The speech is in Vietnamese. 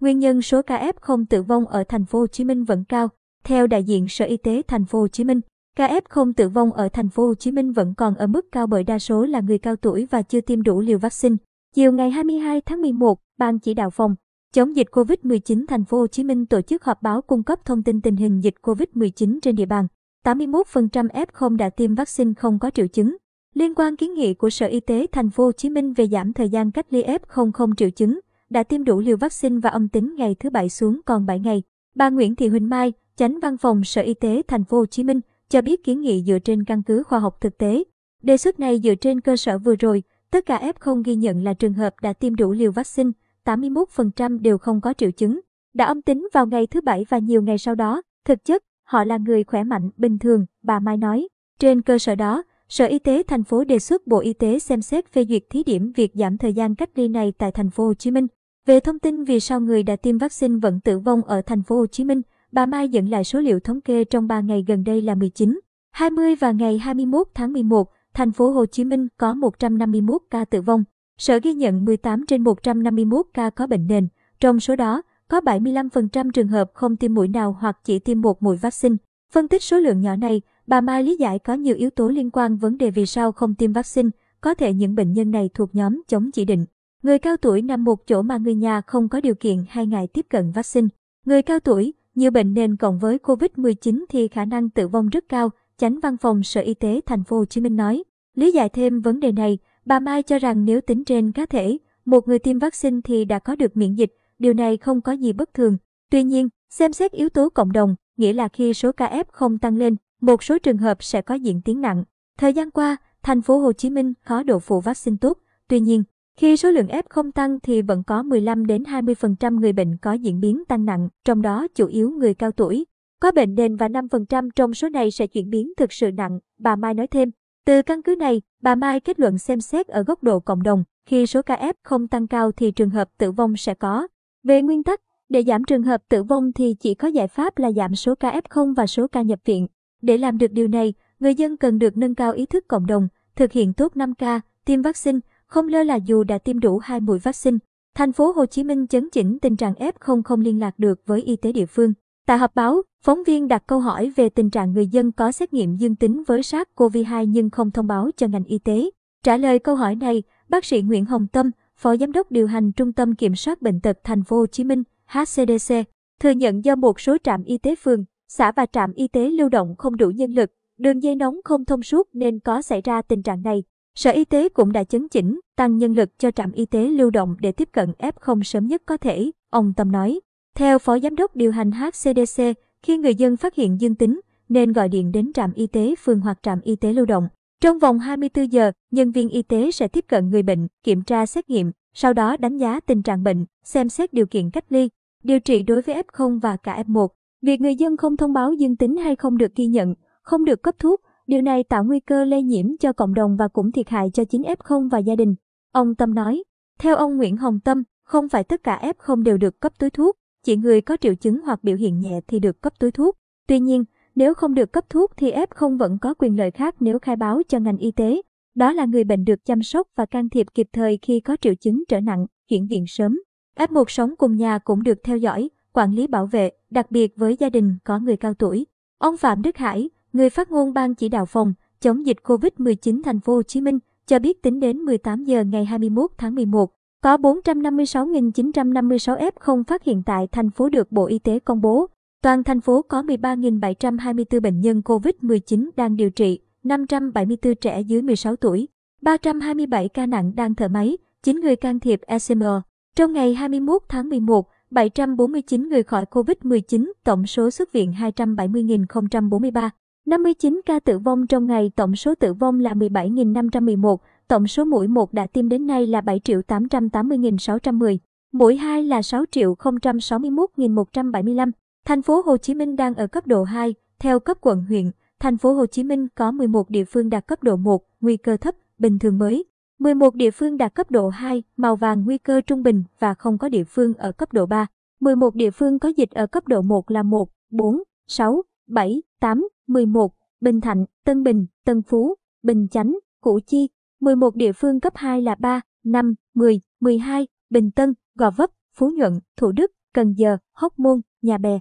Nguyên nhân số ca F0 tử vong ở thành phố Hồ Chí Minh vẫn cao. Theo đại diện Sở Y tế thành phố Hồ Chí Minh, ca F0 tử vong ở thành phố Hồ Chí Minh vẫn còn ở mức cao bởi đa số là người cao tuổi và chưa tiêm đủ liều vaccine. Chiều ngày 22 tháng 11, Ban chỉ đạo phòng chống dịch COVID-19 thành phố Hồ Chí Minh tổ chức họp báo cung cấp thông tin tình hình dịch COVID-19 trên địa bàn. 81% F0 đã tiêm vaccine không có triệu chứng. Liên quan kiến nghị của Sở Y tế thành phố Hồ Chí Minh về giảm thời gian cách ly F0 không triệu chứng, đã tiêm đủ liều vaccine và âm tính ngày thứ bảy xuống còn 7 ngày. Bà Nguyễn Thị Huỳnh Mai, Chánh Văn phòng Sở Y tế thành phố Hồ Chí Minh cho biết kiến nghị dựa trên căn cứ khoa học thực tế. Đề xuất này dựa trên cơ sở vừa rồi, tất cả F0 ghi nhận là trường hợp đã tiêm đủ liều vaccine, 81% đều không có triệu chứng, đã âm tính vào ngày thứ bảy và nhiều ngày sau đó. Thực chất, họ là người khỏe mạnh, bình thường, bà Mai nói. Trên cơ sở đó, Sở Y tế thành phố đề xuất Bộ Y tế xem xét phê duyệt thí điểm việc giảm thời gian cách ly này tại thành phố Hồ Chí Minh. Về thông tin vì sao người đã tiêm vaccine vẫn tử vong ở thành phố Hồ Chí Minh, bà Mai dẫn lại số liệu thống kê trong 3 ngày gần đây là 19, 20 và ngày 21 tháng 11, thành phố Hồ Chí Minh có 151 ca tử vong. Sở ghi nhận 18 trên 151 ca có bệnh nền, trong số đó có 75% trường hợp không tiêm mũi nào hoặc chỉ tiêm một mũi vaccine. Phân tích số lượng nhỏ này, bà Mai lý giải có nhiều yếu tố liên quan vấn đề vì sao không tiêm vaccine, có thể những bệnh nhân này thuộc nhóm chống chỉ định. Người cao tuổi nằm một chỗ mà người nhà không có điều kiện hay ngại tiếp cận vaccine. Người cao tuổi, nhiều bệnh nền cộng với COVID-19 thì khả năng tử vong rất cao, Chánh Văn phòng Sở Y tế Thành phố Hồ Chí Minh nói. Lý giải thêm vấn đề này, bà Mai cho rằng nếu tính trên cá thể, một người tiêm vaccine thì đã có được miễn dịch, điều này không có gì bất thường. Tuy nhiên, xem xét yếu tố cộng đồng, nghĩa là khi số ca F không tăng lên, một số trường hợp sẽ có diễn tiến nặng. Thời gian qua, thành phố Hồ Chí Minh có độ phủ vaccine tốt, tuy nhiên, khi số lượng F không tăng thì vẫn có 15 đến 20% người bệnh có diễn biến tăng nặng, trong đó chủ yếu người cao tuổi. Có bệnh nền và 5% trong số này sẽ chuyển biến thực sự nặng, bà Mai nói thêm. Từ căn cứ này, bà Mai kết luận xem xét ở góc độ cộng đồng, khi số ca F không tăng cao thì trường hợp tử vong sẽ có. Về nguyên tắc, để giảm trường hợp tử vong thì chỉ có giải pháp là giảm số ca F0 và số ca nhập viện. Để làm được điều này, người dân cần được nâng cao ý thức cộng đồng, thực hiện tốt 5K, tiêm vaccine, không lơ là dù đã tiêm đủ hai mũi vaccine. Thành phố Hồ Chí Minh chấn chỉnh tình trạng F0 không liên lạc được với y tế địa phương. Tại họp báo, phóng viên đặt câu hỏi về tình trạng người dân có xét nghiệm dương tính với SARS-CoV-2 nhưng không thông báo cho ngành y tế. Trả lời câu hỏi này, bác sĩ Nguyễn Hồng Tâm, Phó Giám đốc điều hành Trung tâm Kiểm soát Bệnh tật Thành phố Hồ Chí Minh, HCDC, thừa nhận do một số trạm y tế phường, xã và trạm y tế lưu động không đủ nhân lực, đường dây nóng không thông suốt nên có xảy ra tình trạng này. Sở Y tế cũng đã chấn chỉnh, tăng nhân lực cho trạm y tế lưu động để tiếp cận F0 sớm nhất có thể, ông Tâm nói. Theo Phó Giám đốc điều hành HCDC, khi người dân phát hiện dương tính, nên gọi điện đến trạm y tế phường hoặc trạm y tế lưu động. Trong vòng 24 giờ, nhân viên y tế sẽ tiếp cận người bệnh, kiểm tra xét nghiệm, sau đó đánh giá tình trạng bệnh, xem xét điều kiện cách ly, điều trị đối với F0 và cả F1. Việc người dân không thông báo dương tính hay không được ghi nhận, không được cấp thuốc, điều này tạo nguy cơ lây nhiễm cho cộng đồng và cũng thiệt hại cho chính F0 và gia đình. Ông Tâm nói, theo ông Nguyễn Hồng Tâm, không phải tất cả F0 đều được cấp túi thuốc, chỉ người có triệu chứng hoặc biểu hiện nhẹ thì được cấp túi thuốc. Tuy nhiên, nếu không được cấp thuốc thì F0 vẫn có quyền lợi khác nếu khai báo cho ngành y tế. Đó là người bệnh được chăm sóc và can thiệp kịp thời khi có triệu chứng trở nặng, chuyển viện sớm. F1 sống cùng nhà cũng được theo dõi, quản lý bảo vệ, đặc biệt với gia đình có người cao tuổi. Ông Phạm Đức Hải, người phát ngôn ban chỉ đạo phòng chống dịch COVID-19 thành phố Hồ Chí Minh, cho biết tính đến 18 giờ ngày 21 tháng 11, có 456.956 F0 phát hiện tại thành phố được Bộ Y tế công bố. Toàn thành phố có 13.724 bệnh nhân COVID-19 đang điều trị, 574 trẻ dưới 16 tuổi, 327 ca nặng đang thở máy, 9 người can thiệp ECMO. Trong ngày 21 tháng 11, 749 người khỏi COVID-19, tổng số xuất viện 270.043. 59 ca tử vong trong ngày, tổng số tử vong là 17.511, tổng số mũi 1 đã tiêm đến nay là 7.880.610, mũi 2 là 6.061.175. Thành phố Hồ Chí Minh đang ở cấp độ 2, theo cấp quận huyện, thành phố Hồ Chí Minh có 11 địa phương đạt cấp độ 1, nguy cơ thấp, bình thường mới. 11 địa phương đạt cấp độ 2, màu vàng nguy cơ trung bình và không có địa phương ở cấp độ 3. 11 địa phương có dịch ở cấp độ 1 là 1, 4, 6, 7, 8, 11, Bình Thạnh, Tân Bình, Tân Phú, Bình Chánh, Củ Chi. 11 địa phương cấp 2 là 3, 5, 10, 12, Bình Tân, Gò Vấp, Phú Nhuận, Thủ Đức, Cần Giờ, Hóc Môn, Nhà Bè.